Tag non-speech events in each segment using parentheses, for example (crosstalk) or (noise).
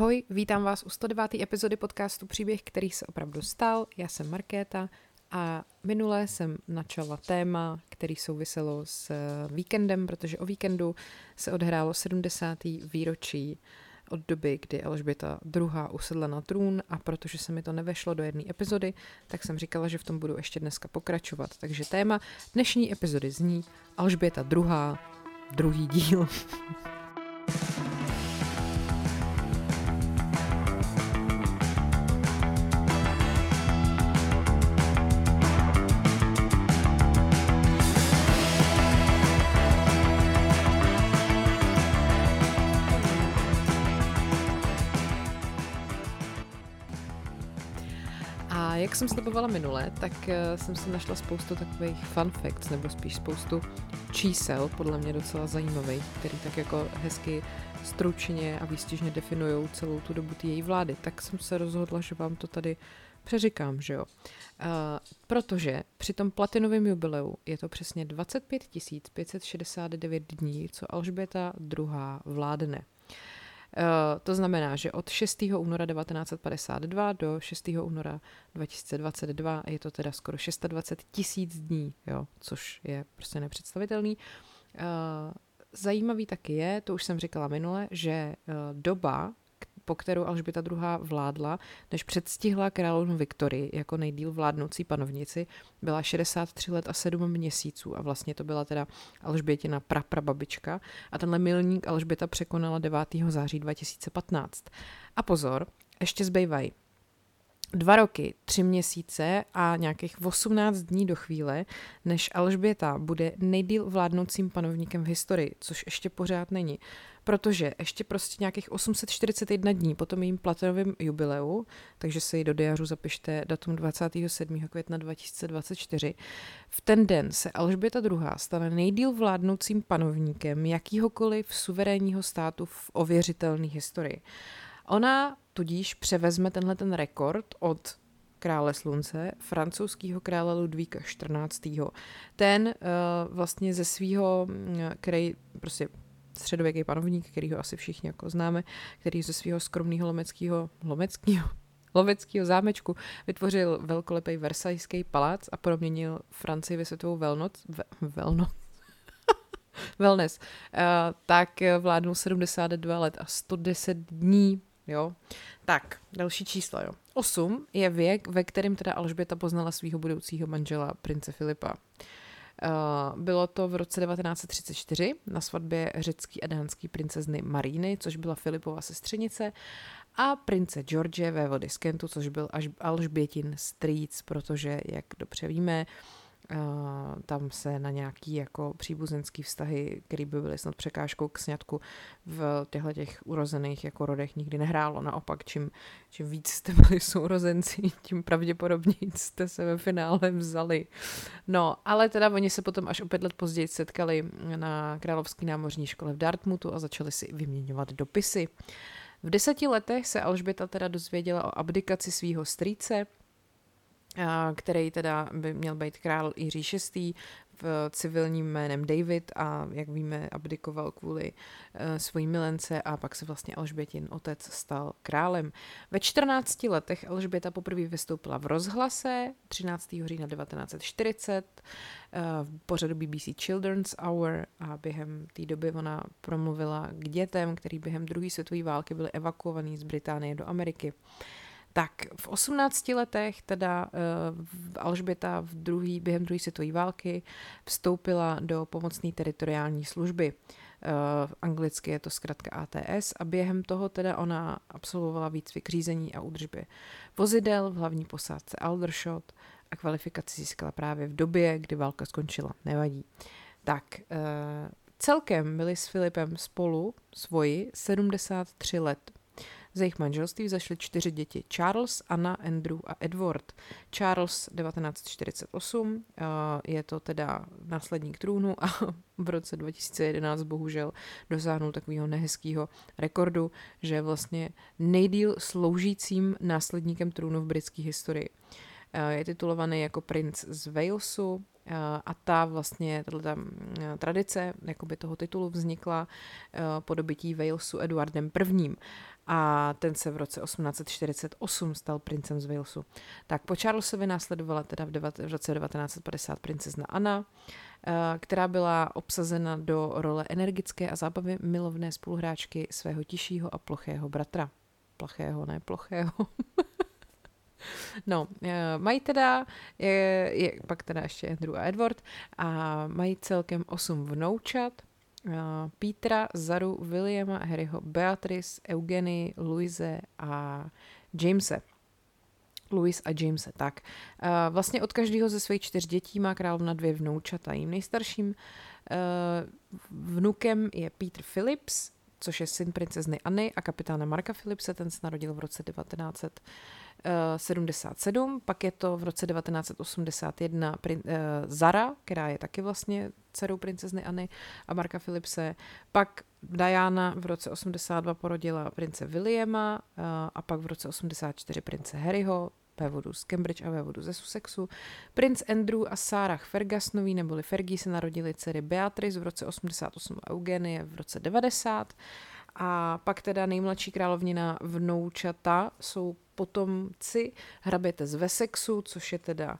Ahoj, vítám vás u 109. epizody podcastu Příběh, který se opravdu stal. Já jsem Markéta a minule jsem načala téma, který souviselo s víkendem, protože o víkendu se odhrálo 70. výročí od doby, kdy Alžběta II. usedla na trůn a protože se mi to nevešlo do jedné epizody, tak jsem říkala, že v tom budu ještě dneska pokračovat. Takže téma dnešní epizody zní Alžběta II. druhý díl. (laughs) jsem slibovala minule, tak eh, jsem si našla spoustu takových fun facts, nebo spíš spoustu čísel, podle mě docela zajímavých, který tak jako hezky stručně a výstižně definují celou tu dobu její vlády. Tak jsem se rozhodla, že vám to tady přeříkám, že jo. Uh, protože při tom platinovém jubileu je to přesně 25 569 dní, co Alžběta II. vládne. Eh, to znamená, že od 6. února 1952 do 6. února 2022 je to teda skoro 620 tisíc dní, jo, což je prostě nepředstavitelný. Uh, zajímavý taky je, to už jsem říkala minule, že uh, doba, po kterou Alžběta II. vládla, než předstihla královnu Viktorii jako nejdíl vládnoucí panovnici, byla 63 let a 7 měsíců a vlastně to byla teda Alžbětina praprababička a tenhle milník Alžběta překonala 9. září 2015. A pozor, ještě zbývají dva roky, tři měsíce a nějakých 18 dní do chvíle, než Alžběta bude nejdíl vládnoucím panovníkem v historii, což ještě pořád není. Protože ještě prostě nějakých 841 dní po tom jejím platinovém jubileu, takže si do diařu zapište datum 27. května 2024, v ten den se Alžběta II. stane nejdíl vládnoucím panovníkem jakýhokoliv suverénního státu v ověřitelné historii. Ona tudíž převezme tenhle ten rekord od krále slunce, francouzského krále Ludvíka XIV. Ten uh, vlastně ze svého, který prostě středověký panovník, který ho asi všichni jako známe, který ze svého skromného lomeckého, lomeckého, (laughs) loveckého zámečku vytvořil velkolepý Versajský palác a proměnil Francii ve světovou velnoc, ve, velnoc, (laughs) wellness, uh, tak vládnul 72 let a 110 dní jo. Tak, další číslo, jo. 8 je věk, ve kterém teda Alžběta poznala svého budoucího manžela, prince Filipa. Uh, bylo to v roce 1934 na svatbě řecký a dánský princezny Maríny, což byla Filipova sestřenice, a prince George vévody z Kentu, což byl až Alžbětin strýc, protože, jak dobře víme, tam se na nějaký jako příbuzenský vztahy, který by byly snad překážkou k sňatku v těchto těch urozených jako rodech nikdy nehrálo. Naopak, čím, čím víc jste byli (laughs) sourozenci, tím pravděpodobně jste se ve finále vzali. No, ale teda oni se potom až o pět let později setkali na Královské námořní škole v Dartmouthu a začali si vyměňovat dopisy. V deseti letech se Alžběta teda dozvěděla o abdikaci svého strýce, který teda by měl být král Jiří VI. v civilním jménem David a jak víme abdikoval kvůli uh, svojí milence a pak se vlastně Alžbětin otec stal králem. Ve 14 letech Alžběta poprvé vystoupila v rozhlase 13. října 1940 uh, v pořadu BBC Children's Hour a během té doby ona promluvila k dětem, který během druhé světové války byly evakuovaný z Británie do Ameriky. Tak v 18 letech teda uh, Alžběta v druhý, během druhé světové války vstoupila do pomocné teritoriální služby. Uh, anglicky je to zkrátka ATS a během toho teda ona absolvovala výcvik řízení a údržby vozidel v hlavní posádce Aldershot a kvalifikaci získala právě v době, kdy válka skončila. Nevadí. Tak, uh, celkem byli s Filipem spolu svoji 73 let. Ze jejich manželství zašly čtyři děti. Charles, Anna, Andrew a Edward. Charles 1948, je to teda následník trůnu a v roce 2011 bohužel dosáhnul takového nehezkého rekordu, že je vlastně nejdíl sloužícím následníkem trůnu v britské historii. Je titulovaný jako princ z Walesu, a ta vlastně, tato tradice jakoby toho titulu vznikla po dobytí Walesu Eduardem I a ten se v roce 1848 stal princem z Walesu. Tak po Charlesovi následovala teda v, devat, v roce 1950 princezna Anna, která byla obsazena do role energické a zábavy milovné spoluhráčky svého tišího a plochého bratra. Plachého, ne plochého. (laughs) No, eh, mají teda, je, je, pak teda ještě Andrew a Edward a mají celkem osm vnoučat. Uh, Petra, Zaru, Williama, Harryho, Beatrice, Eugeny, Louise a Jamese. Louis a Jamese, tak. Uh, vlastně od každého ze svých čtyř dětí má královna dvě vnoučata. Jím nejstarším uh, vnukem je Peter Phillips, což je syn princezny Anny a kapitána Marka Philipse, ten se narodil v roce 1900. 77, pak je to v roce 1981 prin, uh, Zara, která je taky vlastně dcerou princezny Anny a Marka Philipse, pak Diana v roce 82 porodila prince Williama uh, a pak v roce 84 prince Harryho, vévodu z Cambridge a vévodu ze Sussexu. Princ Andrew a Sarah Fergusonový neboli Fergie se narodili dcery Beatrice v roce 88 a Eugenie v roce 90. A pak teda nejmladší královnina vnoučata jsou potomci hraběte z Wessexu, což je teda uh,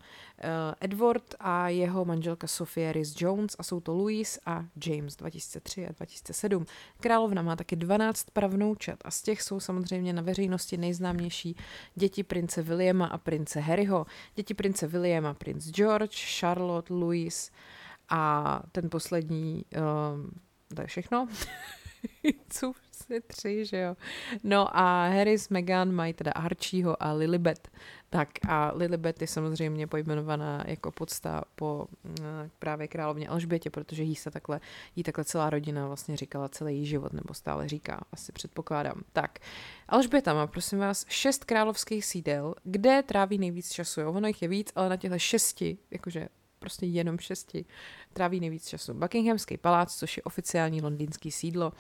Edward a jeho manželka Sophie Rhys Jones a jsou to Louise a James 2003 a 2007. Královna má taky 12 pravnoučat a z těch jsou samozřejmě na veřejnosti nejznámější děti prince Williama a prince Harryho. Děti prince Williama, prince George, Charlotte, Louise a ten poslední, uh, to je všechno. (laughs) vlastně tři, že jo. No a Harry s Meghan mají teda Archieho a Lilibet. Tak a Lilibet je samozřejmě pojmenovaná jako podsta po mm, právě královně Alžbětě, protože jí se takhle, jí takhle celá rodina vlastně říkala celý její život, nebo stále říká, asi předpokládám. Tak, Alžběta má, prosím vás, šest královských sídel, kde tráví nejvíc času. Jo? Ono jich je víc, ale na těchto šesti, jakože prostě jenom šesti, tráví nejvíc času. Buckinghamský palác, což je oficiální londýnský sídlo,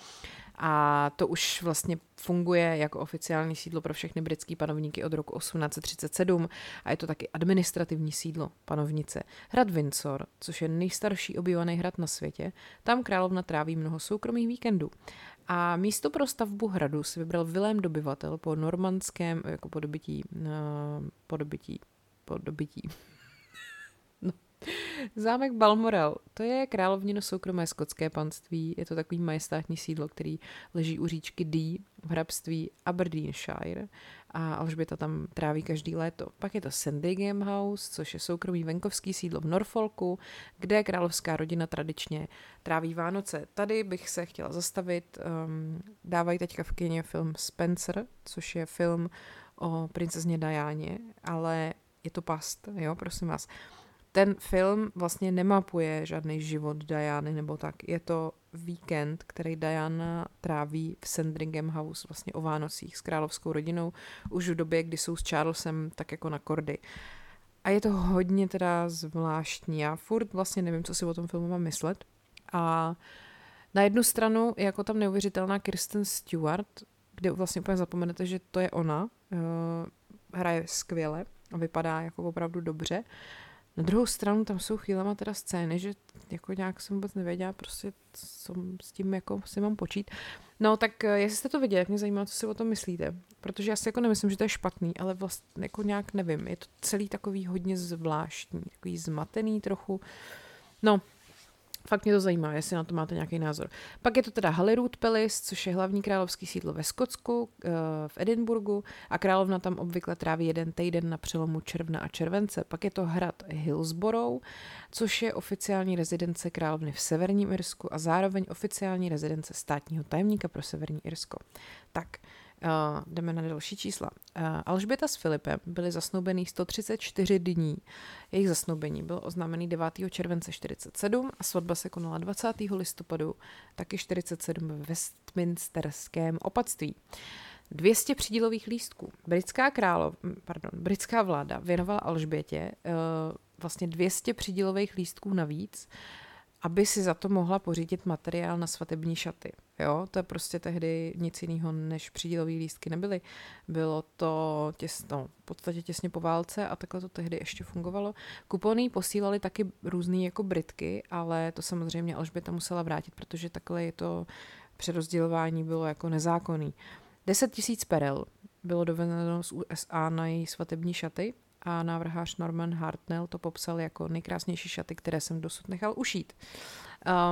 a to už vlastně funguje jako oficiální sídlo pro všechny britské panovníky od roku 1837 a je to taky administrativní sídlo panovnice. Hrad Windsor, což je nejstarší obývaný hrad na světě, tam královna tráví mnoho soukromých víkendů. A místo pro stavbu hradu si vybral Vilém dobyvatel po normandském, jako po dobytí, uh, po dobytí, po dobytí, Zámek Balmoral, to je královnino soukromé skotské panství, je to takový majestátní sídlo, který leží u říčky Dee v hrabství Aberdeenshire a Alžběta tam tráví každý léto. Pak je to Sandringham House, což je soukromý venkovský sídlo v Norfolku, kde královská rodina tradičně tráví Vánoce. Tady bych se chtěla zastavit, um, dávají teďka v kině film Spencer, což je film o princezně Dianě, ale je to past, jo, prosím vás ten film vlastně nemapuje žádný život Diany nebo tak. Je to víkend, který Diana tráví v Sandringham House vlastně o Vánocích s královskou rodinou už v době, kdy jsou s Charlesem tak jako na kordy. A je to hodně teda zvláštní. Já furt vlastně nevím, co si o tom filmu mám myslet. A na jednu stranu je jako tam neuvěřitelná Kirsten Stewart, kde vlastně úplně zapomenete, že to je ona. Uh, hraje skvěle a vypadá jako opravdu dobře. Na druhou stranu tam jsou chvílema teda scény, že jako nějak jsem vůbec nevěděla prostě, co s tím jako si mám počít. No tak eh, jestli jste to viděli, mě zajímá, co si o tom myslíte. Protože já si jako nemyslím, že to je špatný, ale vlastně jako nějak nevím. Je to celý takový hodně zvláštní, takový zmatený trochu. No, Fakt mě to zajímá, jestli na to máte nějaký názor. Pak je to teda Holyrood Palace, což je hlavní královský sídlo ve Skotsku, eh, v Edinburgu a královna tam obvykle tráví jeden týden na přelomu června a července. Pak je to hrad Hillsborough, což je oficiální rezidence královny v Severním Irsku a zároveň oficiální rezidence státního tajemníka pro Severní Irsko. Tak, Uh, jdeme na další čísla. Uh, Alžběta s Filipem byli zasnoubený 134 dní. Jejich zasnoubení bylo oznámený 9. července 47 a svatba se konala 20. listopadu, taky 47 ve Westminsterském opatství. 200 přídělových lístků. Britská králo, pardon, britská vláda věnovala Alžbětě uh, vlastně 200 přídělových lístků navíc aby si za to mohla pořídit materiál na svatební šaty. Jo, to je prostě tehdy nic jiného než přídělové lístky nebyly. Bylo to těsno, v podstatě těsně po válce a takhle to tehdy ještě fungovalo. Kupony posílali taky různé jako Britky, ale to samozřejmě Alžběta musela vrátit, protože takhle je to přerozdělování bylo jako nezákonný. 10 tisíc perel bylo dovedeno z USA na její svatební šaty a návrhář Norman Hartnell to popsal jako nejkrásnější šaty, které jsem dosud nechal ušít.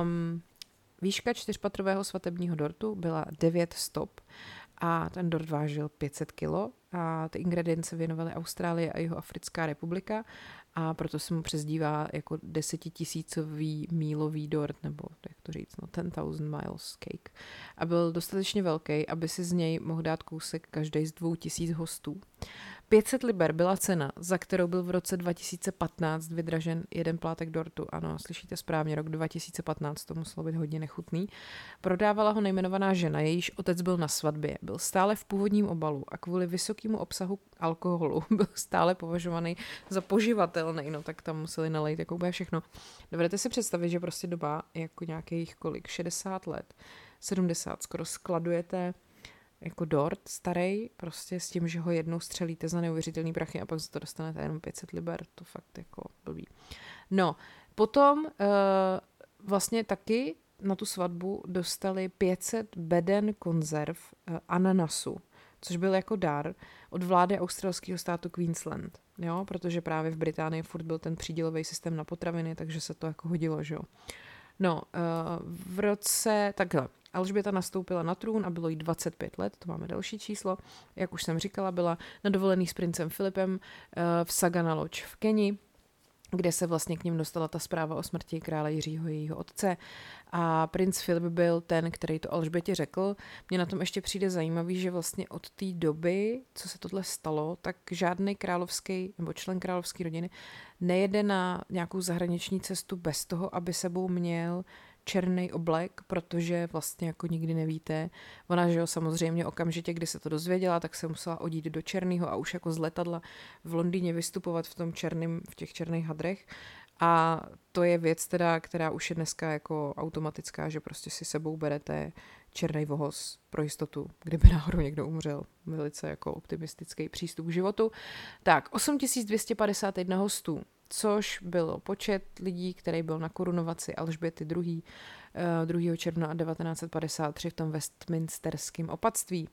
Um, výška čtyřpatrového svatebního dortu byla 9 stop a ten dort vážil 500 kg a ty ingredience věnovaly Austrálie a jeho Africká republika a proto se mu přezdívá jako desetitisícový mílový dort, nebo jak to říct, no 10,000 miles cake. A byl dostatečně velký, aby si z něj mohl dát kousek každý z dvou tisíc hostů. 500 liber byla cena, za kterou byl v roce 2015 vydražen jeden plátek dortu. Ano, slyšíte správně, rok 2015, to muselo být hodně nechutný. Prodávala ho nejmenovaná žena, jejíž otec byl na svatbě. Byl stále v původním obalu a kvůli vysokému obsahu alkoholu (laughs) byl stále považovaný za poživatelný, no tak tam museli nalejt jako úplně všechno. Dovedete si představit, že prostě doba jako nějakých kolik, 60 let, 70, skoro skladujete jako dort starý, prostě s tím, že ho jednou střelíte za neuvěřitelný prachy a pak za to dostanete jenom 500 liber, to fakt jako blbý. No, potom uh, vlastně taky na tu svatbu dostali 500 beden konzerv uh, ananasu, což byl jako dar od vlády australského státu Queensland, jo, protože právě v Británii furt byl ten přídělový systém na potraviny, takže se to jako hodilo, že jo. No, uh, v roce, takhle, Alžběta nastoupila na trůn a bylo jí 25 let, to máme další číslo. Jak už jsem říkala, byla na dovolený s princem Filipem eh, v Sagana Lodge v Keni, kde se vlastně k ním dostala ta zpráva o smrti krále Jiřího, jejího otce. A princ Filip byl ten, který to Alžbětě řekl. Mně na tom ještě přijde zajímavý, že vlastně od té doby, co se tohle stalo, tak žádný královský nebo člen královské rodiny nejede na nějakou zahraniční cestu bez toho, aby sebou měl černý oblek, protože vlastně jako nikdy nevíte. Ona, že jo, samozřejmě okamžitě, kdy se to dozvěděla, tak se musela odít do černého a už jako z letadla v Londýně vystupovat v tom černým, v těch černých hadrech. A to je věc teda, která už je dneska jako automatická, že prostě si sebou berete černý vohoz pro jistotu, kdyby náhodou někdo umřel. Velice jako optimistický přístup k životu. Tak, 8251 hostů což byl počet lidí, který byl na korunovaci Alžběty II. 2. června 1953 v tom Westminsterském opatství.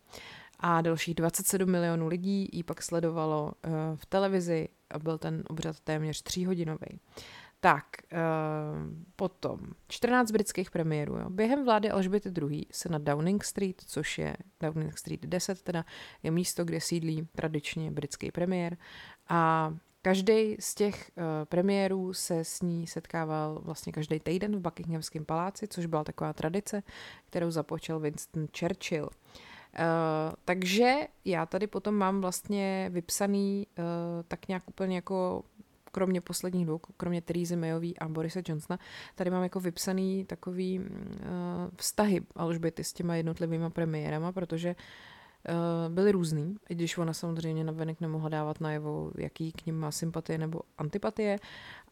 A dalších 27 milionů lidí ji pak sledovalo eh, v televizi a byl ten obřad téměř tříhodinový. Tak, uh, potom 14 britských premiérů. Jo. Během vlády Alžběty II. se na Downing Street, což je Downing Street 10, teda je místo, kde sídlí tradičně britský premiér, a Každý z těch uh, premiérů se s ní setkával vlastně každý týden v Buckinghamském paláci, což byla taková tradice, kterou započal Winston Churchill. Uh, takže já tady potom mám vlastně vypsaný uh, tak nějak úplně jako kromě posledních dvou, kromě Theresa Mayový a Borise Johnsona, tady mám jako vypsaný takový uh, vztahy Alžběty s těma jednotlivými premiérama, protože uh, byly různý, i když ona samozřejmě navenek nemohla dávat najevo, jaký k ním má sympatie nebo antipatie,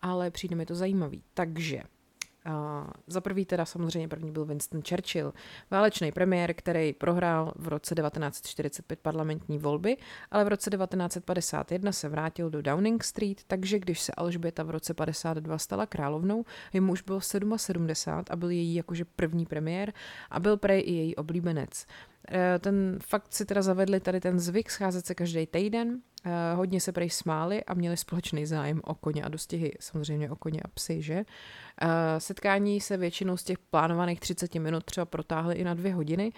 ale přijde mi to zajímavý. Takže Uh, za prvý teda samozřejmě první byl Winston Churchill, válečný premiér, který prohrál v roce 1945 parlamentní volby, ale v roce 1951 se vrátil do Downing Street, takže když se Alžběta v roce 52 stala královnou, jemu už bylo 77 a byl její jakože první premiér a byl prej i její oblíbenec. Eh, ten fakt si teda zavedli tady ten zvyk scházet se každý týden, eh, hodně se prej smáli a měli společný zájem o koně a dostihy, samozřejmě o koně a psy, že? Eh, setkání se většinou z těch plánovaných 30 minut třeba protáhly i na dvě hodiny.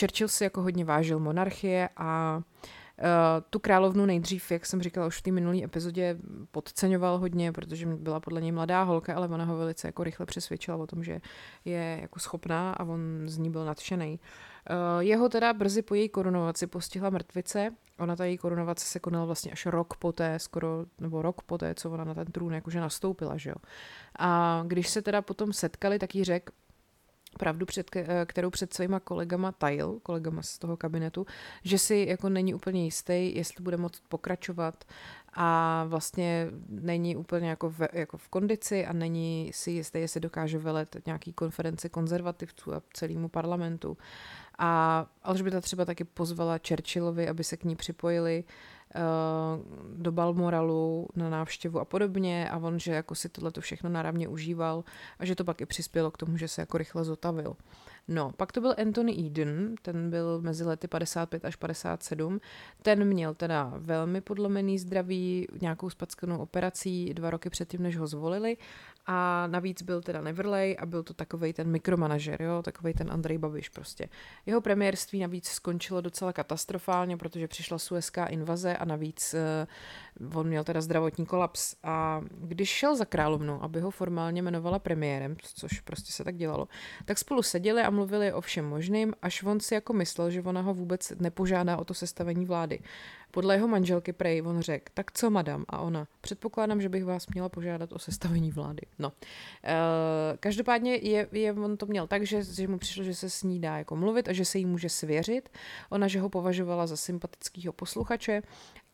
Churchill si jako hodně vážil monarchie a tu královnu nejdřív, jak jsem říkala už v té minulé epizodě, podceňoval hodně, protože byla podle něj mladá holka, ale ona ho velice jako rychle přesvědčila o tom, že je jako schopná a on z ní byl nadšený. Uh, jeho teda brzy po její korunovaci postihla mrtvice. Ona ta její korunovace se konala vlastně až rok poté, skoro, nebo rok poté, co ona na ten trůn jakože nastoupila, že jo. A když se teda potom setkali, tak jí řekl, pravdu, před, kterou před svýma kolegama tajil, kolegama z toho kabinetu, že si jako není úplně jistý, jestli bude moct pokračovat a vlastně není úplně jako v, jako v kondici a není si jistý, jestli dokáže velet nějaký konferenci konzervativců a celému parlamentu. A Alžběta třeba taky pozvala Churchillovi, aby se k ní připojili uh, do Balmoralu na návštěvu a podobně a on, že jako si tohle všechno náravně užíval a že to pak i přispělo k tomu, že se jako rychle zotavil. No, pak to byl Anthony Eden, ten byl mezi lety 55 až 57. Ten měl teda velmi podlomený zdraví, nějakou spackanou operací dva roky předtím, než ho zvolili a navíc byl teda Neverlay a byl to takovej ten mikromanažer, jo, takovej ten Andrej Babiš prostě. Jeho premiérství navíc skončilo docela katastrofálně, protože přišla suezká invaze a navíc uh, on měl teda zdravotní kolaps a když šel za královnu, aby ho formálně jmenovala premiérem, což prostě se tak dělalo, tak spolu seděli a mluvili o všem možným, až on si jako myslel, že ona ho vůbec nepožádá o to sestavení vlády. Podle jeho manželky Prej on řekl, tak co madam? A ona, předpokládám, že bych vás měla požádat o sestavení vlády. No. E, každopádně je, je, on to měl tak, že, že mu přišlo, že se s ní dá jako mluvit a že se jí může svěřit. Ona, že ho považovala za sympatického posluchače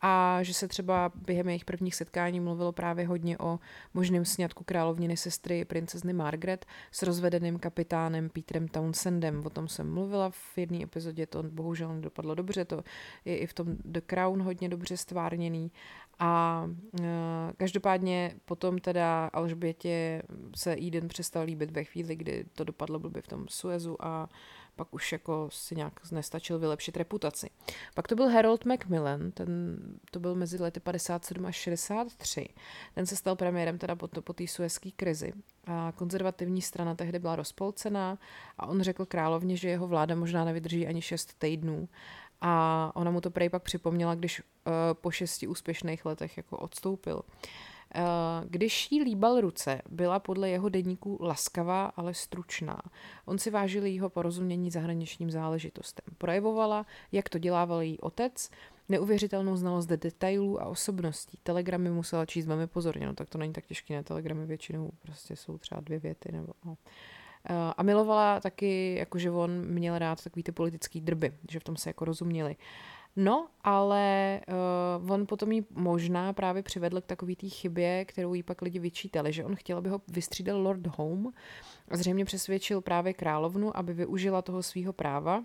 a že se třeba během jejich prvních setkání mluvilo právě hodně o možném sňatku královniny sestry princezny Margaret s rozvedeným kapitánem Petrem Townsendem. O tom jsem mluvila v jedné epizodě, to bohužel nedopadlo dobře, to je i v tom The Crown hodně dobře stvárněný. A e, každopádně potom teda Alžbětě se Eden přestal líbit ve chvíli, kdy to dopadlo blbě v tom Suezu a pak už jako si nějak nestačil vylepšit reputaci. Pak to byl Harold Macmillan, ten to byl mezi lety 57 až 63. Ten se stal premiérem teda po, po té suezské krizi. A konzervativní strana tehdy byla rozpolcená a on řekl královně, že jeho vláda možná nevydrží ani 6 týdnů. A ona mu to prej pak připomněla, když uh, po šesti úspěšných letech jako odstoupil. Uh, když jí líbal ruce, byla podle jeho denníku laskavá, ale stručná. On si vážil jeho porozumění zahraničním záležitostem. Projevovala, jak to dělával její otec, neuvěřitelnou znalost detailů a osobností. Telegramy musela číst velmi pozorně, no tak to není tak těžké, ne? Telegramy většinou prostě jsou třeba dvě věty nebo no. Eh, a milovala taky, jakože on měl rád takový ty politický drby, že v tom se jako rozuměli. No, ale uh, on potom jí možná právě přivedl k takový té chybě, kterou jí pak lidi vyčítali, že on chtěl, aby ho vystřídal Lord Home zřejmě přesvědčil právě královnu, aby využila toho svého práva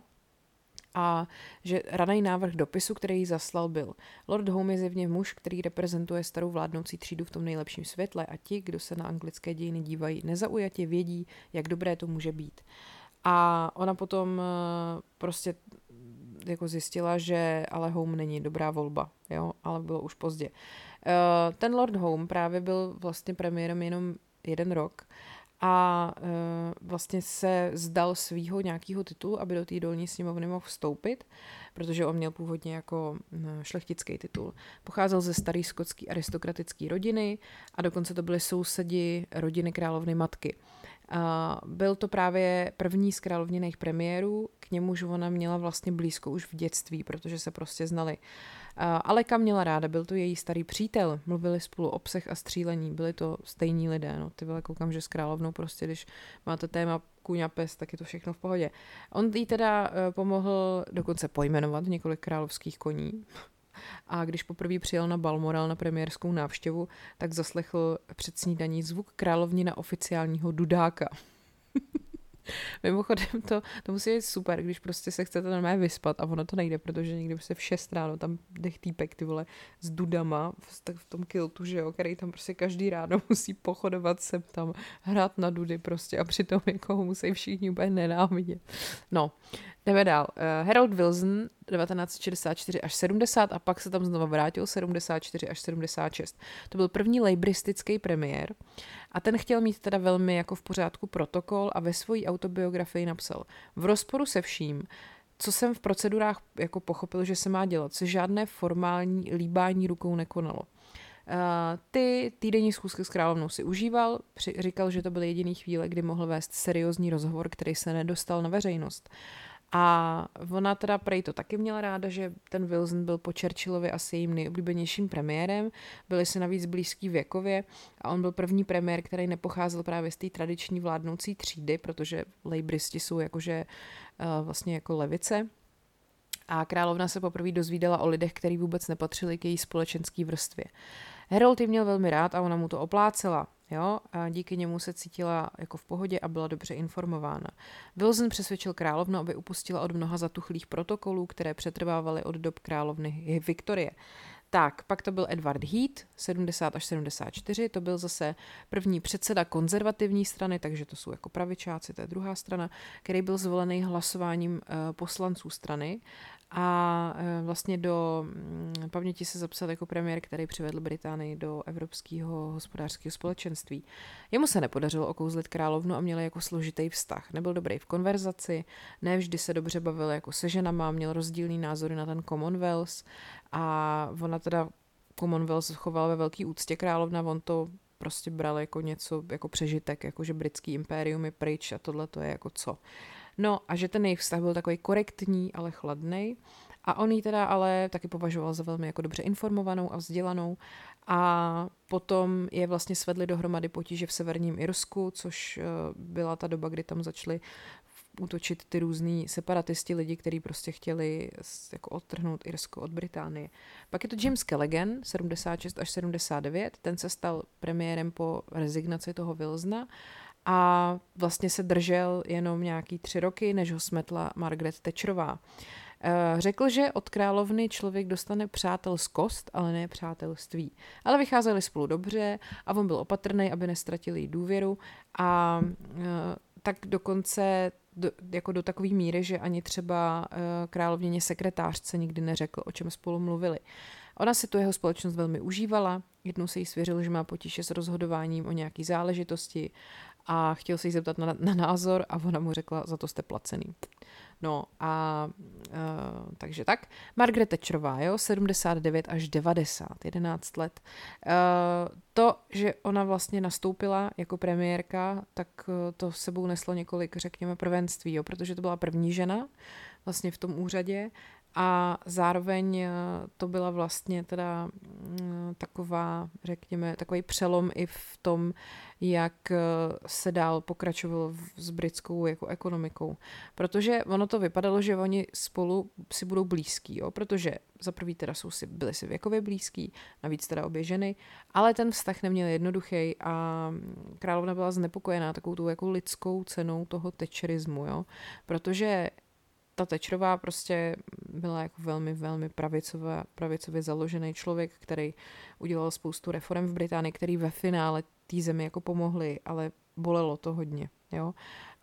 a že raný návrh dopisu, který jí zaslal, byl Lord Home je zjevně muž, který reprezentuje starou vládnoucí třídu v tom nejlepším světle a ti, kdo se na anglické dějiny dívají nezaujatě, vědí, jak dobré to může být. A ona potom uh, prostě jako zjistila, že ale Home není dobrá volba, jo, ale bylo už pozdě. Uh, ten Lord Home právě byl vlastně premiérem jenom jeden rok a uh, vlastně se zdal svýho nějakého titulu, aby do té dolní sněmovny mohl vstoupit, protože on měl původně jako šlechtický titul. Pocházel ze staré skotské aristokratické rodiny a dokonce to byly sousedi rodiny královny matky. Byl to právě první z královněných premiérů, k němuž ona měla vlastně blízko už v dětství, protože se prostě znali. Aleka měla ráda, byl to její starý přítel, mluvili spolu o psech a střílení, byli to stejní lidé, no ty vole, koukám, že s královnou prostě, když máte téma kůň a pes, tak je to všechno v pohodě. On jí teda uh, pomohl dokonce pojmenovat několik královských koní, a když poprvé přijel na Balmoral na premiérskou návštěvu, tak zaslechl před snídaní zvuk královnina oficiálního dudáka. (laughs) Mimochodem to, to musí být super, když prostě se chcete normálně vyspat a ono to nejde, protože někdy se v 6 ráno tam dech týpek, ty vole, s dudama v, tak v tom kiltu, že jo, který tam prostě každý ráno (laughs) musí pochodovat sem tam, hrát na dudy prostě a přitom jako ho musí všichni úplně nenávidět. No, jdeme dál. Uh, Harold Wilson 1964 až 70 a pak se tam znova vrátil 74 až 76. To byl první lejbristický premiér a ten chtěl mít teda velmi jako v pořádku protokol a ve své autobiografii napsal v rozporu se vším, co jsem v procedurách jako pochopil, že se má dělat, se žádné formální líbání rukou nekonalo. Uh, ty týdenní schůzky s královnou si užíval, při, říkal, že to byly jediný chvíle, kdy mohl vést seriózní rozhovor, který se nedostal na veřejnost. A ona teda prej to taky měla ráda, že ten Wilson byl po Churchillovi asi jejím nejoblíbenějším premiérem, byli si navíc blízký věkově a on byl první premiér, který nepocházel právě z té tradiční vládnoucí třídy, protože lejbristi jsou jakože uh, vlastně jako levice, a královna se poprvé dozvídala o lidech, kteří vůbec nepatřili k její společenské vrstvě. Harold ji měl velmi rád a ona mu to oplácela. Jo, a díky němu se cítila jako v pohodě a byla dobře informována. Wilson přesvědčil královnu, aby upustila od mnoha zatuchlých protokolů, které přetrvávaly od dob královny Viktorie. Tak, pak to byl Edward Heath, 70 až 74, to byl zase první předseda konzervativní strany, takže to jsou jako pravičáci, to je druhá strana, který byl zvolený hlasováním uh, poslanců strany a e, vlastně do mm, paměti se zapsal jako premiér, který přivedl Británii do Evropského hospodářského společenství. Jemu se nepodařilo okouzlit královnu a měl jako složitý vztah. Nebyl dobrý v konverzaci, ne vždy se dobře bavil jako se ženama, měl rozdílný názory na ten Commonwealth a ona teda Commonwealth choval ve velký úctě královna, on to prostě bral jako něco, jako přežitek, jako že britský impérium je pryč a tohle to je jako co. No a že ten jejich vztah byl takový korektní, ale chladný. A on ji teda ale taky považoval za velmi jako dobře informovanou a vzdělanou. A potom je vlastně svedli dohromady potíže v severním Irsku, což eh, byla ta doba, kdy tam začali útočit ty různý separatisti, lidi, kteří prostě chtěli jako odtrhnout Irsko od Británie. Pak je to James Callaghan, 76 až 79, ten se stal premiérem po rezignaci toho Wilsona a vlastně se držel jenom nějaký tři roky, než ho smetla Margaret Thatcherová. Eh, řekl, že od královny člověk dostane přátelskost, ale ne přátelství. Ale vycházeli spolu dobře a on byl opatrný, aby nestratil jí důvěru a eh, tak dokonce do, jako do takové míry, že ani třeba uh, královněně sekretářce nikdy neřekl, o čem spolu mluvili. Ona si tu jeho společnost velmi užívala, jednou se jí svěřil, že má potíže s rozhodováním o nějaké záležitosti a chtěl se jí zeptat na, na názor a ona mu řekla, za to jste placený. No a uh, takže tak. Margaret Thatcherová, jo, 79 až 90, 11 let. Uh, to, že ona vlastně nastoupila jako premiérka, tak uh, to sebou neslo několik, řekněme, prvenství, jo, protože to byla první žena vlastně v tom úřadě a zároveň to byla vlastně teda mm, taková, řekněme, takový přelom i v tom, jak eh, se dál pokračovalo s britskou jako ekonomikou. Protože ono to vypadalo, že oni spolu si budou blízký, jo? protože za prvý teda jsou si, byli si věkově blízký, navíc teda obě ženy, ale ten vztah neměl jednoduchý a královna byla znepokojená takovou tou jako lidskou cenou toho tečerismu, jo? protože ta Tečrová prostě byla jako velmi, velmi pravicově, pravicově založený člověk, který udělal spoustu reform v Británii, který ve finále té zemi jako pomohli, ale bolelo to hodně, jo.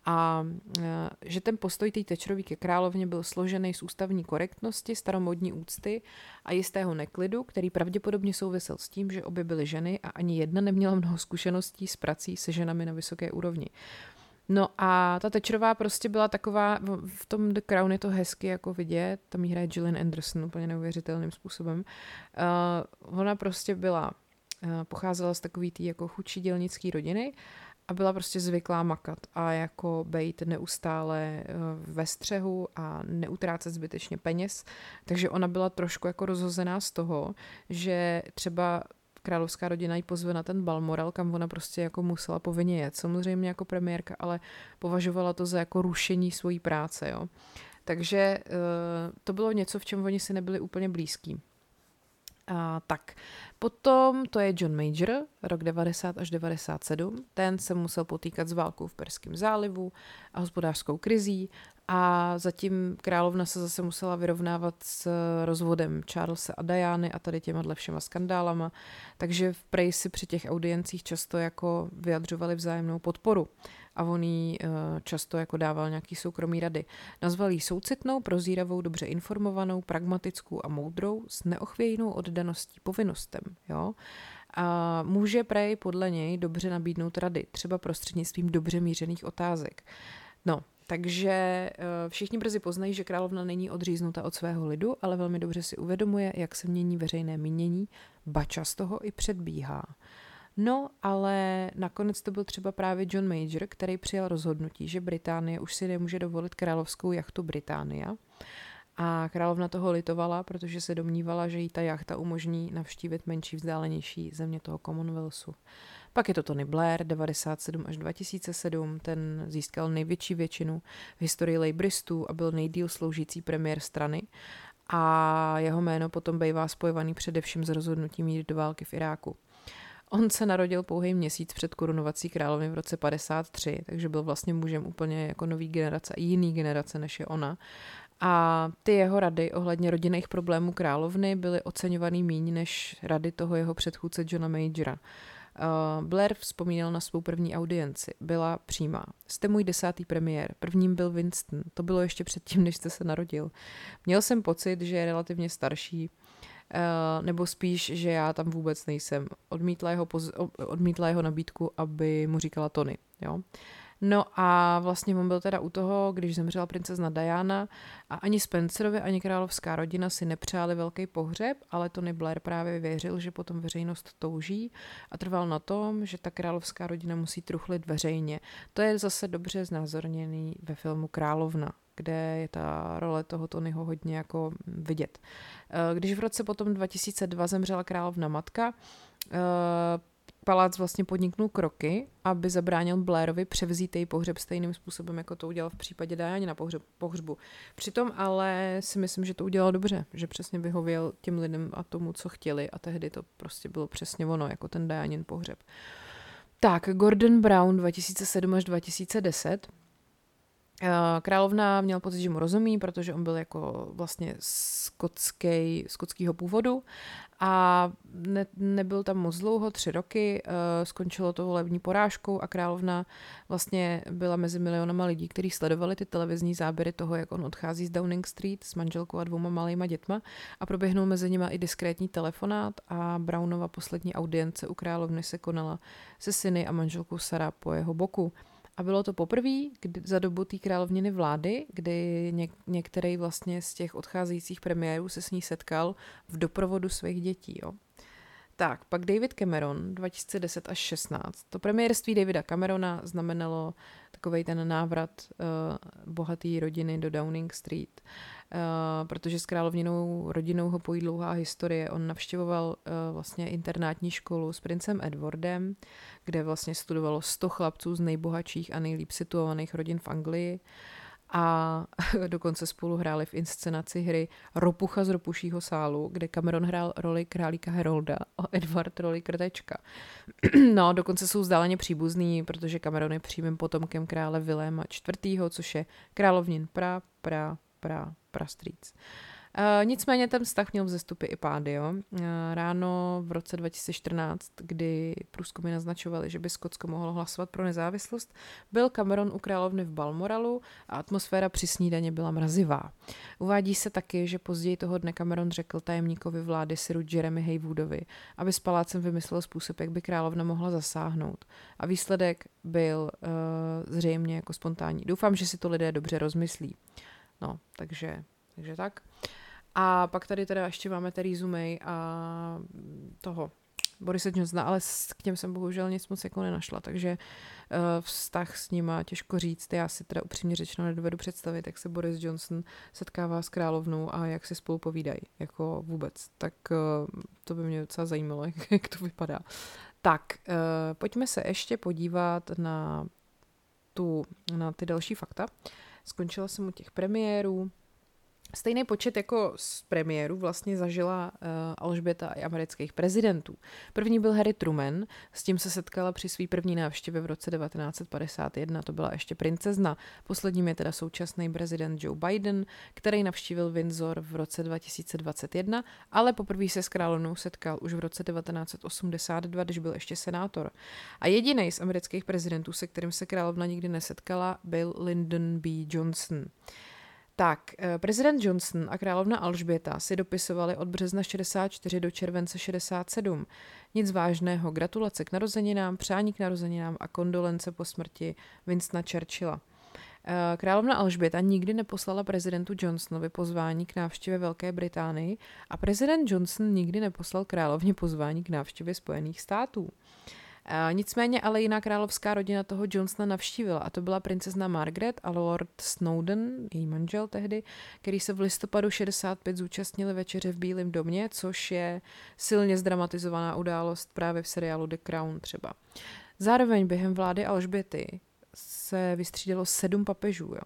A e, že ten postoj té Tečrový ke královně byl složený z ústavní korektnosti, staromodní úcty a jistého neklidu, který pravděpodobně souvisel s tím, že obě byly ženy a ani jedna neměla mnoho zkušeností s prací se ženami na vysoké úrovni. No a ta Tečerová prostě byla taková, v tom The Crown je to hezky jako vidět, tam jí hraje Gillian Anderson úplně neuvěřitelným způsobem. Uh, ona prostě byla, uh, pocházela z takový tý jako chudší dělnický rodiny a byla prostě zvyklá makat a jako bejt neustále uh, ve střehu a neutrácet zbytečně peněz. Takže ona byla trošku jako rozhozená z toho, že třeba královská rodina ji pozve na ten Balmoral, kam ona prostě jako musela povinně jet. Samozřejmě jako premiérka, ale považovala to za jako rušení svojí práce, jo. Takže eh, to bylo něco, v čem oni si nebyli úplně blízký. A, tak, potom to je John Major, rok 90 až 97. Ten se musel potýkat s válkou v Perském zálivu a hospodářskou krizí a zatím královna se zase musela vyrovnávat s rozvodem Charlesa a Diany a tady těma všema skandálama, takže v Prej si při těch audiencích často jako vyjadřovali vzájemnou podporu a on jí eh, často jako dával nějaký soukromý rady. Nazval jí soucitnou, prozíravou, dobře informovanou, pragmatickou a moudrou s neochvějnou oddaností povinnostem. Jo? A může Prej podle něj dobře nabídnout rady, třeba prostřednictvím dobře mířených otázek. No, takže eh, všichni brzy poznají, že královna není odříznuta od svého lidu, ale velmi dobře si uvědomuje, jak se mění veřejné mínění, ba z toho i předbíhá. No, ale nakonec to byl třeba právě John Major, který přijal rozhodnutí, že Británie už si nemůže dovolit královskou jachtu Británia. A královna toho litovala, protože se domnívala, že jí ta jachta umožní navštívit menší vzdálenější země toho Commonwealthu. Pak je to Tony Blair, 97 až 2007, ten získal největší většinu v historii Labouristů a byl nejdíl sloužící premiér strany a jeho jméno potom bývá spojovaný především s rozhodnutím jít do války v Iráku. On se narodil pouhý měsíc před korunovací královny v roce 53, takže byl vlastně mužem úplně jako nový generace, jiný generace než je ona. A ty jeho rady ohledně rodinných problémů královny byly oceňovaný méně než rady toho jeho předchůdce Johna Majora. Uh, Blair vzpomínal na svou první audienci. Byla přímá. Jste můj desátý premiér. Prvním byl Winston. To bylo ještě předtím, než jste se narodil. Měl jsem pocit, že je relativně starší, uh, nebo spíš, že já tam vůbec nejsem. Odmítla jeho, poz- odmítla jeho nabídku, aby mu říkala Tony. Jo? No a vlastně on byl teda u toho, když zemřela princezna Diana a ani Spencerovi, ani královská rodina si nepřáli velký pohřeb, ale Tony Blair právě věřil, že potom veřejnost touží a trval na tom, že ta královská rodina musí truchlit veřejně. To je zase dobře znázorněný ve filmu Královna, kde je ta role toho Tonyho hodně jako vidět. Eh, když v roce potom 2002 zemřela královna matka, eh, palác vlastně podniknul kroky, aby zabránil Blairovi převzít její pohřeb stejným způsobem, jako to udělal v případě Diana na pohřeb, pohřbu. Přitom ale si myslím, že to udělal dobře, že přesně vyhověl těm lidem a tomu, co chtěli a tehdy to prostě bylo přesně ono, jako ten Dianin pohřeb. Tak, Gordon Brown 2007 až 2010 Eh, královna měl pocit, že mu rozumí, protože on byl jako vlastně skotský, skotského původu a ne, nebyl tam moc dlouho, tři roky, uh, skončilo to volební porážkou a královna vlastně byla mezi milionama lidí, kteří sledovali ty televizní záběry toho, jak on odchází z Downing Street s manželkou a dvouma malýma dětma a proběhnul mezi nimi i diskrétní telefonát a Brownova poslední audience u královny se konala se syny a manželkou Sara po jeho boku. A bylo to poprvé za dobu té královniny vlády, kdy něk- některý vlastně z těch odcházejících premiérů se s ní setkal v doprovodu svých dětí. Jo. Tak, pak David Cameron 2010 až 16. To premiérství Davida Camerona znamenalo takový ten návrat uh, bohaté rodiny do Downing Street. Uh, protože s královninou rodinou ho pojí dlouhá historie. On navštěvoval uh, vlastně internátní školu s princem Edwardem, kde vlastně studovalo 100 chlapců z nejbohatších a nejlíp situovaných rodin v Anglii a (laughs) dokonce spolu hráli v inscenaci hry Ropucha z Ropušího sálu, kde Cameron hrál roli králíka Herolda a Edward roli krtečka. (clears throat) no, dokonce jsou vzdáleně příbuzný, protože Cameron je přímým potomkem krále Viléma IV., což je královnin pra, pra, pra, prastrýc. Uh, nicméně ten vztah měl vzestupy i pády. Jo. Uh, ráno v roce 2014, kdy průzkumy naznačovaly, že by Skotsko mohlo hlasovat pro nezávislost, byl Cameron u královny v Balmoralu a atmosféra při snídaně byla mrazivá. Uvádí se taky, že později toho dne Cameron řekl tajemníkovi vlády Siru Jeremy Haywoodovi, aby s palácem vymyslel způsob, jak by královna mohla zasáhnout. A výsledek byl uh, zřejmě jako spontánní. Doufám, že si to lidé dobře rozmyslí. No, takže, takže tak. A pak tady teda ještě máme Theresa May a toho Borise Johnsona, ale k těm jsem bohužel nic moc jako nenašla, takže uh, vztah s nima těžko říct. Já si teda upřímně řečeno nedovedu představit, jak se Boris Johnson setkává s královnou a jak si spolu povídají, jako vůbec. Tak uh, to by mě docela zajímalo, (laughs) jak, to vypadá. Tak, uh, pojďme se ještě podívat na, tu, na ty další fakta. Skončila jsem u těch premiérů, Stejný počet jako z premiéru vlastně zažila uh, Alžběta i amerických prezidentů. První byl Harry Truman, s tím se setkala při své první návštěvě v roce 1951, to byla ještě princezna. Posledním je teda současný prezident Joe Biden, který navštívil Windsor v roce 2021, ale poprvé se s královnou setkal už v roce 1982, když byl ještě senátor. A jediný z amerických prezidentů, se kterým se královna nikdy nesetkala, byl Lyndon B. Johnson. Tak, eh, prezident Johnson a královna Alžběta si dopisovali od března 64 do července 67. Nic vážného, gratulace k narozeninám, přání k narozeninám a kondolence po smrti Winstona Churchilla. Eh, královna Alžběta nikdy neposlala prezidentu Johnsonovi pozvání k návštěvě Velké Británii a prezident Johnson nikdy neposlal královně pozvání k návštěvě Spojených států. A nicméně ale jiná královská rodina toho Johnsona navštívila a to byla princezna Margaret a Lord Snowden, její manžel tehdy, který se v listopadu 65 zúčastnili večeře v Bílém domě, což je silně zdramatizovaná událost právě v seriálu The Crown třeba. Zároveň během vlády Alžběty se vystřídalo sedm papežů. Jo.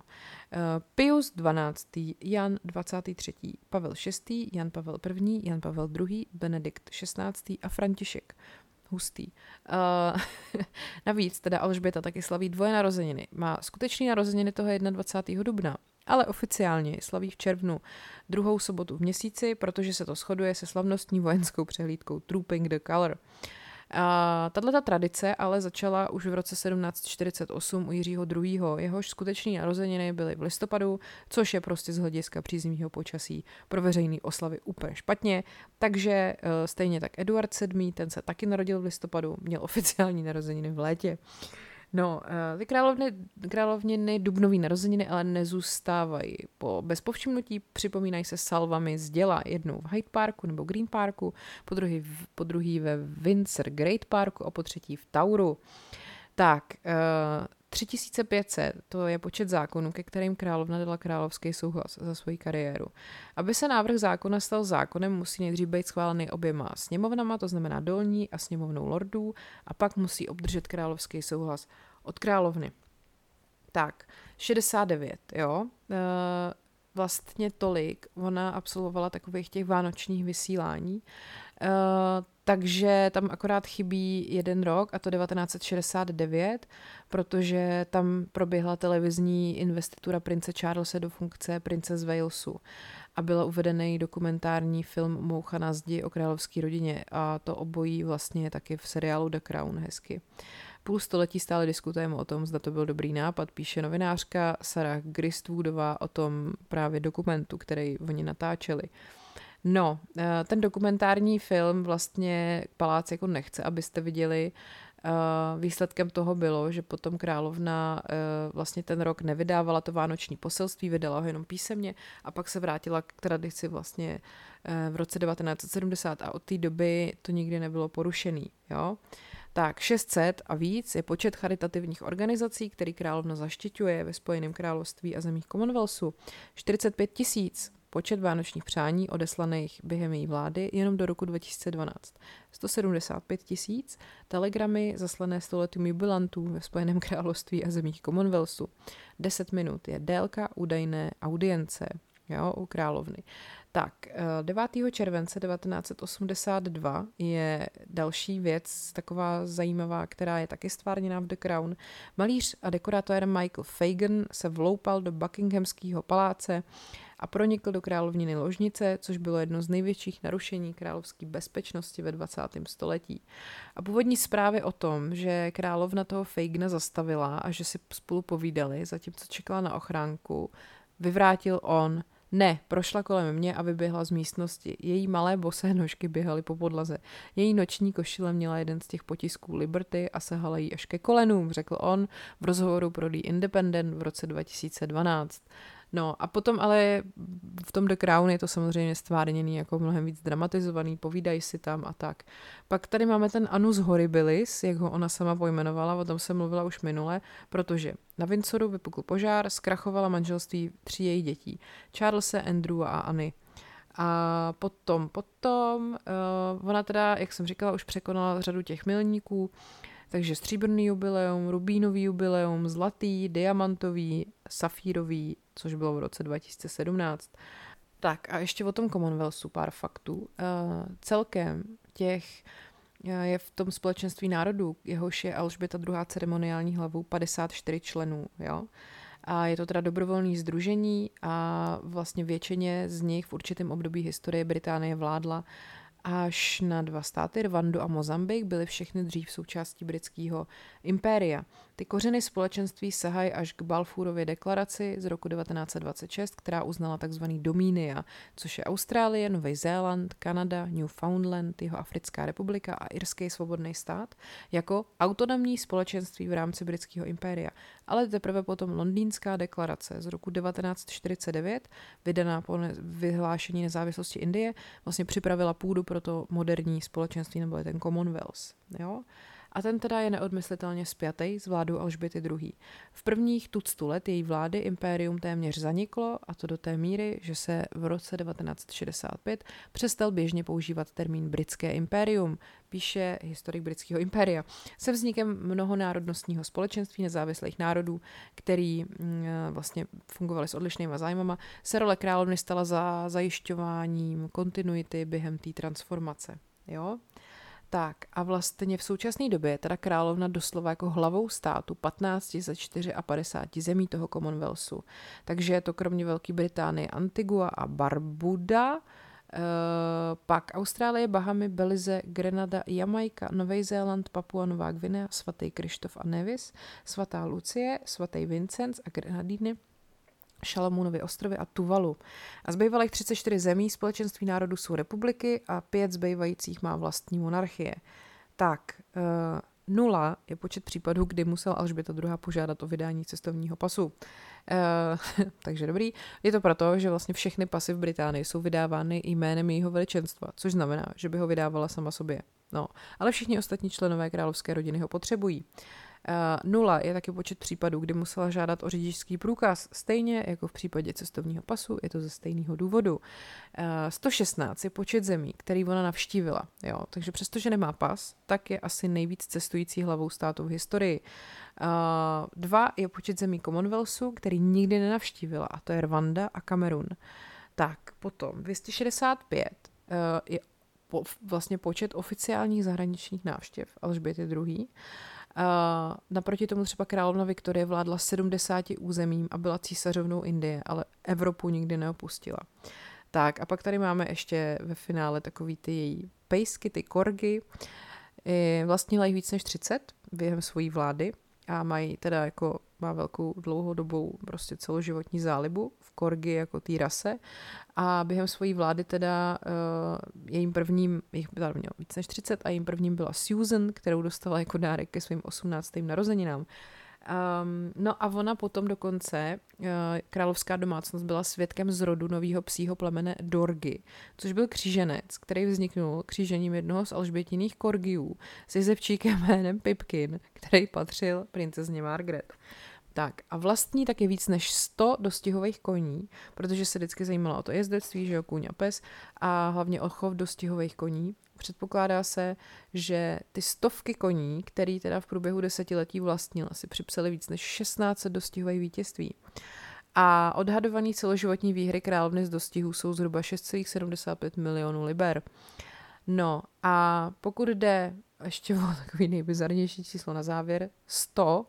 Eh, Pius XII, Jan 23., Pavel VI, Jan Pavel I, Jan Pavel II, Benedikt XVI a František. Hustý. Uh, (laughs) navíc teda Alžběta taky slaví dvoje narozeniny. Má skutečný narozeniny toho 21. dubna, ale oficiálně slaví v červnu druhou sobotu v měsíci, protože se to shoduje se slavnostní vojenskou přehlídkou Trooping the Color. Uh, tato tradice ale začala už v roce 1748 u Jiřího II. Jehož skuteční narozeniny byly v listopadu, což je prostě z hlediska příznivého počasí pro veřejný oslavy úplně špatně. Takže e, stejně tak Eduard VII, ten se taky narodil v listopadu, měl oficiální narozeniny v létě. No, eh, ty královny, královniny dubnový narozeniny ale nezůstávají. Po bezpovšimnutí připomínají se salvami z děla jednou v Hyde Parku nebo Green Parku, po druhý, po druhý ve Windsor Great Parku a po třetí v Tauru. Tak, 3500, eh, to je počet zákonů, ke kterým královna dala královský souhlas za svoji kariéru. Aby se návrh zákona stal zákonem, musí nejdřív být schválený oběma sněmovnama, to znamená dolní a sněmovnou lordů, a pak musí obdržet královský souhlas od královny. Tak, 69, jo. E, vlastně tolik ona absolvovala takových těch vánočních vysílání. E, takže tam akorát chybí jeden rok, a to 1969, protože tam proběhla televizní investitura prince Charlesa do funkce prince z Walesu a byl uvedený dokumentární film Moucha na zdi o královské rodině a to obojí vlastně taky v seriálu The Crown hezky. Půl století stále diskutujeme o tom, zda to byl dobrý nápad, píše novinářka Sarah Gristwoodová o tom právě dokumentu, který oni natáčeli. No, eh, ten dokumentární film vlastně palác jako nechce, abyste viděli. Eh, výsledkem toho bylo, že potom královna eh, vlastně ten rok nevydávala to vánoční poselství, vydala ho jenom písemně a pak se vrátila k tradici vlastně v roce 1970 a od té doby to nikdy nebylo porušený. Jo? Tak 600 a víc je počet charitativních organizací, který královna zaštiťuje ve Spojeném království a zemích Commonwealthu. 45 tisíc počet vánočních přání odeslaných během její vlády jenom do roku 2012. 175 tisíc telegramy zaslané stoletým jubilantů ve Spojeném království a zemích Commonwealthu. 10 minut je délka údajné audience jo, u královny. Tak, 9. Eh, července 1982 je další věc, taková zajímavá, která je taky stvárněná v The Crown. Malíř a dekorátor Michael Fagan se vloupal do Buckinghamského paláce a pronikl do královniny ložnice, což bylo jedno z největších narušení královské bezpečnosti ve 20. století. A původní zprávy o tom, že královna toho Fagna zastavila a že si spolu povídali, zatímco čekala na ochránku, vyvrátil on – ne, prošla kolem mě a vyběhla z místnosti. Její malé bosé nožky běhaly po podlaze. Její noční košile měla jeden z těch potisků Liberty a sahala jí až ke kolenům, řekl on v rozhovoru pro The Independent v roce 2012. No a potom ale v tom The Crown je to samozřejmě stvárněný jako mnohem víc dramatizovaný, povídají si tam a tak. Pak tady máme ten Anus Horribilis, jak ho ona sama pojmenovala, o tom jsem mluvila už minule, protože na Windsoru vypukl požár, zkrachovala manželství tří její dětí, Charlesa, Andrew a Anny. A potom, potom, uh, ona teda, jak jsem říkala, už překonala řadu těch milníků, takže stříbrný jubileum, rubínový jubileum, zlatý, diamantový, safírový, což bylo v roce 2017. Tak a ještě o tom Commonwealthu pár faktů. Uh, celkem těch uh, je v tom společenství národů, jehož je Alžběta druhá ceremoniální hlavou 54 členů, jo. A je to teda dobrovolný združení a vlastně většině z nich v určitém období historie Británie vládla až na dva státy, Rwandu a Mozambik, byly všechny dřív součástí britského impéria. Ty kořeny společenství sahají až k Balfourově deklaraci z roku 1926, která uznala tzv. Domínia, což je Austrálie, Nový Zéland, Kanada, Newfoundland, jeho Africká republika a Irský svobodný stát jako autonomní společenství v rámci britského impéria. Ale teprve potom Londýnská deklarace z roku 1949, vydaná po vyhlášení nezávislosti Indie, vlastně připravila půdu pro to moderní společenství, nebo ten Commonwealth. Jo? A ten teda je neodmyslitelně spjatý s vládou Alžběty II. V prvních tuctu let její vlády impérium téměř zaniklo a to do té míry, že se v roce 1965 přestal běžně používat termín britské impérium, píše historik britského impéria. Se vznikem mnohonárodnostního společenství nezávislých národů, který mm, vlastně fungovaly s odlišnýma zájmama, se role královny stala za zajišťováním kontinuity během té transformace. Jo? Tak a vlastně v současné době je teda královna doslova jako hlavou státu 15 ze 54 zemí toho Commonwealthu. Takže je to kromě Velké Británie Antigua a Barbuda, uh, pak Austrálie, Bahamy, Belize, Grenada, Jamaika, Nový Zéland, Papua Nová Gvinea, svatý Krištof a Nevis, svatá Lucie, svatý Vincenc a Grenadíny, Šalamounovy ostrovy a Tuvalu. A zbývalých 34 zemí společenství národů jsou republiky a pět zbývajících má vlastní monarchie. Tak, uh, nula je počet případů, kdy musel Alžběta II. požádat o vydání cestovního pasu. Uh, (laughs) takže dobrý. Je to proto, že vlastně všechny pasy v Británii jsou vydávány jménem jejího veličenstva, což znamená, že by ho vydávala sama sobě. No, ale všichni ostatní členové královské rodiny ho potřebují. Uh, nula je taky počet případů, kdy musela žádat o řidičský průkaz, stejně jako v případě cestovního pasu, je to ze stejného důvodu. 116 eh, je počet zemí, který ona navštívila. Jo? Takže přestože nemá pas, tak je asi nejvíc cestující hlavou státu v historii. Uh, dva je počet zemí Commonwealthu, který nikdy nenavštívila, a to je Rwanda a Kamerun. Tak, potom 265 uh, je vlastně počet oficiálních zahraničních návštěv Alžběty II. Uh, naproti tomu třeba královna Viktorie vládla 70 územím a byla císařovnou Indie, ale Evropu nikdy neopustila. Tak a pak tady máme ještě ve finále takový ty její pejsky, ty korgy. Vlastnila jich víc než 30 během svojí vlády a mají teda jako, má velkou dlouhodobou prostě celoživotní zálibu v korgy jako té rase a během svojí vlády teda uh, jejím prvním, jich byla měl víc než 30 a jejím prvním byla Susan, kterou dostala jako dárek ke svým 18. narozeninám. Um, no a ona potom dokonce, uh, královská domácnost byla svědkem zrodu nového psího plemene Dorgy, což byl kříženec, který vzniknul křížením jednoho z alžbětiných korgiů s jezevčíkem (laughs) jménem Pipkin, který patřil princezně Margaret. Tak a vlastní taky víc než 100 dostihových koní, protože se vždycky zajímala o to jezdectví, že jo, kůň a pes a hlavně o chov dostihových koní. Předpokládá se, že ty stovky koní, který teda v průběhu desetiletí vlastnil, asi připsali víc než 16 dostihových vítězství. A odhadovaný celoživotní výhry královny z dostihů jsou zhruba 6,75 milionů liber. No a pokud jde ještě o takový nejbizarnější číslo na závěr, 100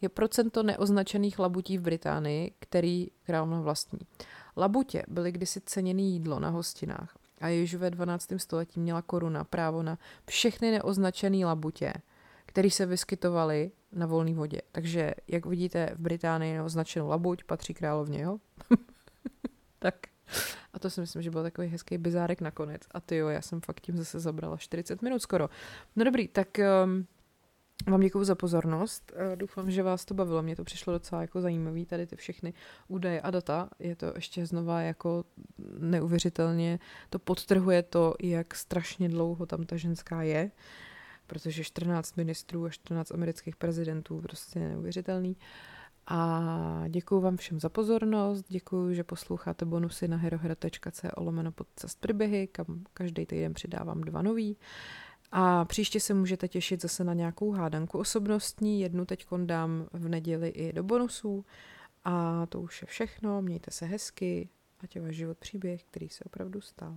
je procento neoznačených labutí v Británii, který královna vlastní. Labutě byly kdysi ceněné jídlo na hostinách a již ve 12. století měla koruna právo na všechny neoznačené labutě, které se vyskytovaly na volné vodě. Takže, jak vidíte, v Británii neoznačenou labuť patří královně, jo? (laughs) tak. A to si myslím, že byl takový hezký bizárek nakonec. A ty jo, já jsem fakt tím zase zabrala 40 minut skoro. No dobrý, tak um, vám děkuji za pozornost. Doufám, že vás to bavilo. Mně to přišlo docela jako zajímavý, tady ty všechny údaje a data. Je to ještě znova jako neuvěřitelně, to podtrhuje to, jak strašně dlouho tam ta ženská je, protože 14 ministrů a 14 amerických prezidentů prostě je neuvěřitelný. A děkuji vám všem za pozornost, děkuji, že posloucháte bonusy na herohera.co lomeno podcast příběhy, kam každý týden přidávám dva nový. A příště se můžete těšit zase na nějakou hádanku osobnostní, jednu teď dám v neděli i do bonusů. A to už je všechno, mějte se hezky, ať je váš život příběh, který se opravdu stal.